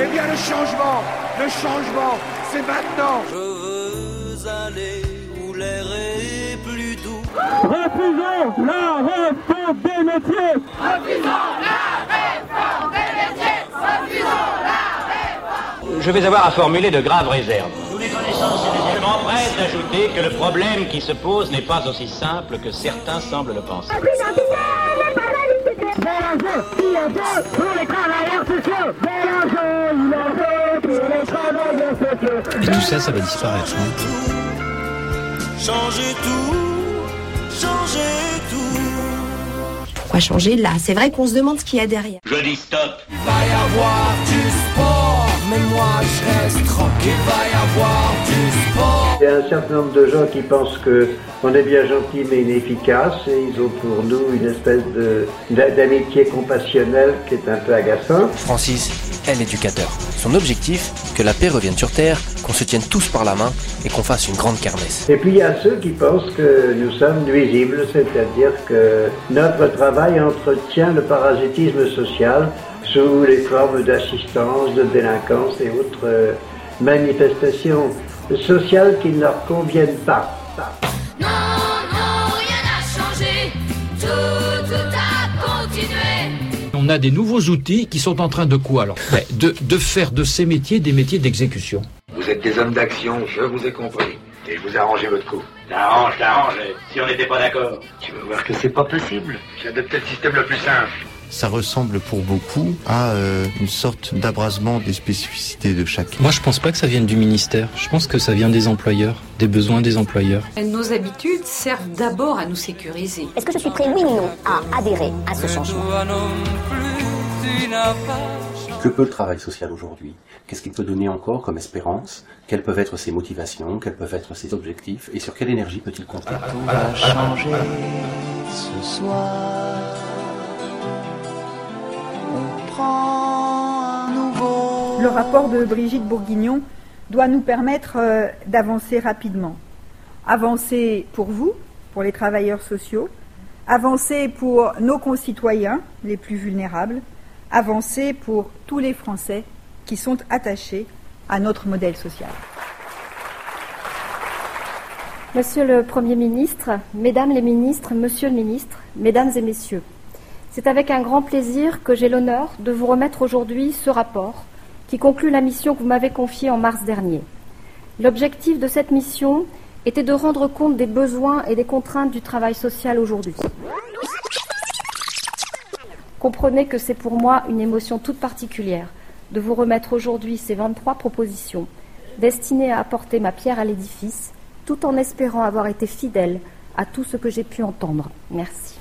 Eh bien le changement, le changement, c'est maintenant. Je veux aller où l'air est plus doux. Refusons la réforme des métiers Refusons la réforme des métiers Refusons la réforme Je vais avoir à formuler de graves réserves. Nous les connaissons, Je m'empresse d'ajouter que le problème qui se pose n'est pas aussi simple que certains semblent le penser. Et tout ça, ça va disparaître. hein. Changer tout, changer tout. Pourquoi changer là C'est vrai qu'on se demande ce qu'il y a derrière. Je dis stop. Il va y avoir du sport, mais moi je reste tranquille. Il va y avoir du y a un certain nombre de gens qui pensent que on est bien gentil mais inefficace et ils ont pour nous une espèce d'amitié compassionnelle qui est un peu agaçante. Francis est l'éducateur. Son objectif, que la paix revienne sur Terre, qu'on se tienne tous par la main et qu'on fasse une grande kermesse. Et puis il y a ceux qui pensent que nous sommes nuisibles, c'est-à-dire que notre travail entretient le parasitisme social sous les formes d'assistance, de délinquance et autres euh, manifestations sociales qui ne leur conviennent pas. Non, non, rien n'a changé Tout, tout a continué On a des nouveaux outils qui sont en train de quoi alors Ben, de, de faire de ces métiers des métiers d'exécution. Vous êtes des hommes d'action, je vous ai compris. Et vous arrangez votre coup. T'arranges, t'arranges, si on n'était pas d'accord. Tu vas voir que c'est pas possible. J'ai adopté le système le plus simple. Ça ressemble pour beaucoup à euh, une sorte d'abrasement des spécificités de chacun. Moi, je pense pas que ça vienne du ministère. Je pense que ça vient des employeurs, des besoins des employeurs. Nos habitudes servent d'abord à nous sécuriser. Est-ce que je suis prêt, oui ou non, à adhérer à ce changement? Que peut le travail social aujourd'hui? Qu'est-ce qu'il peut donner encore comme espérance? Quelles peuvent être ses motivations? Quels peuvent être ses objectifs? Et sur quelle énergie peut-il compter? Tout va changer ce soir. Le rapport de Brigitte Bourguignon doit nous permettre euh, d'avancer rapidement. Avancer pour vous, pour les travailleurs sociaux, avancer pour nos concitoyens les plus vulnérables, avancer pour tous les Français qui sont attachés à notre modèle social. Monsieur le Premier ministre, Mesdames les ministres, Monsieur le ministre, Mesdames et Messieurs, c'est avec un grand plaisir que j'ai l'honneur de vous remettre aujourd'hui ce rapport qui conclut la mission que vous m'avez confiée en mars dernier. L'objectif de cette mission était de rendre compte des besoins et des contraintes du travail social aujourd'hui. Comprenez que c'est pour moi une émotion toute particulière de vous remettre aujourd'hui ces 23 propositions destinées à apporter ma pierre à l'édifice tout en espérant avoir été fidèle à tout ce que j'ai pu entendre. Merci.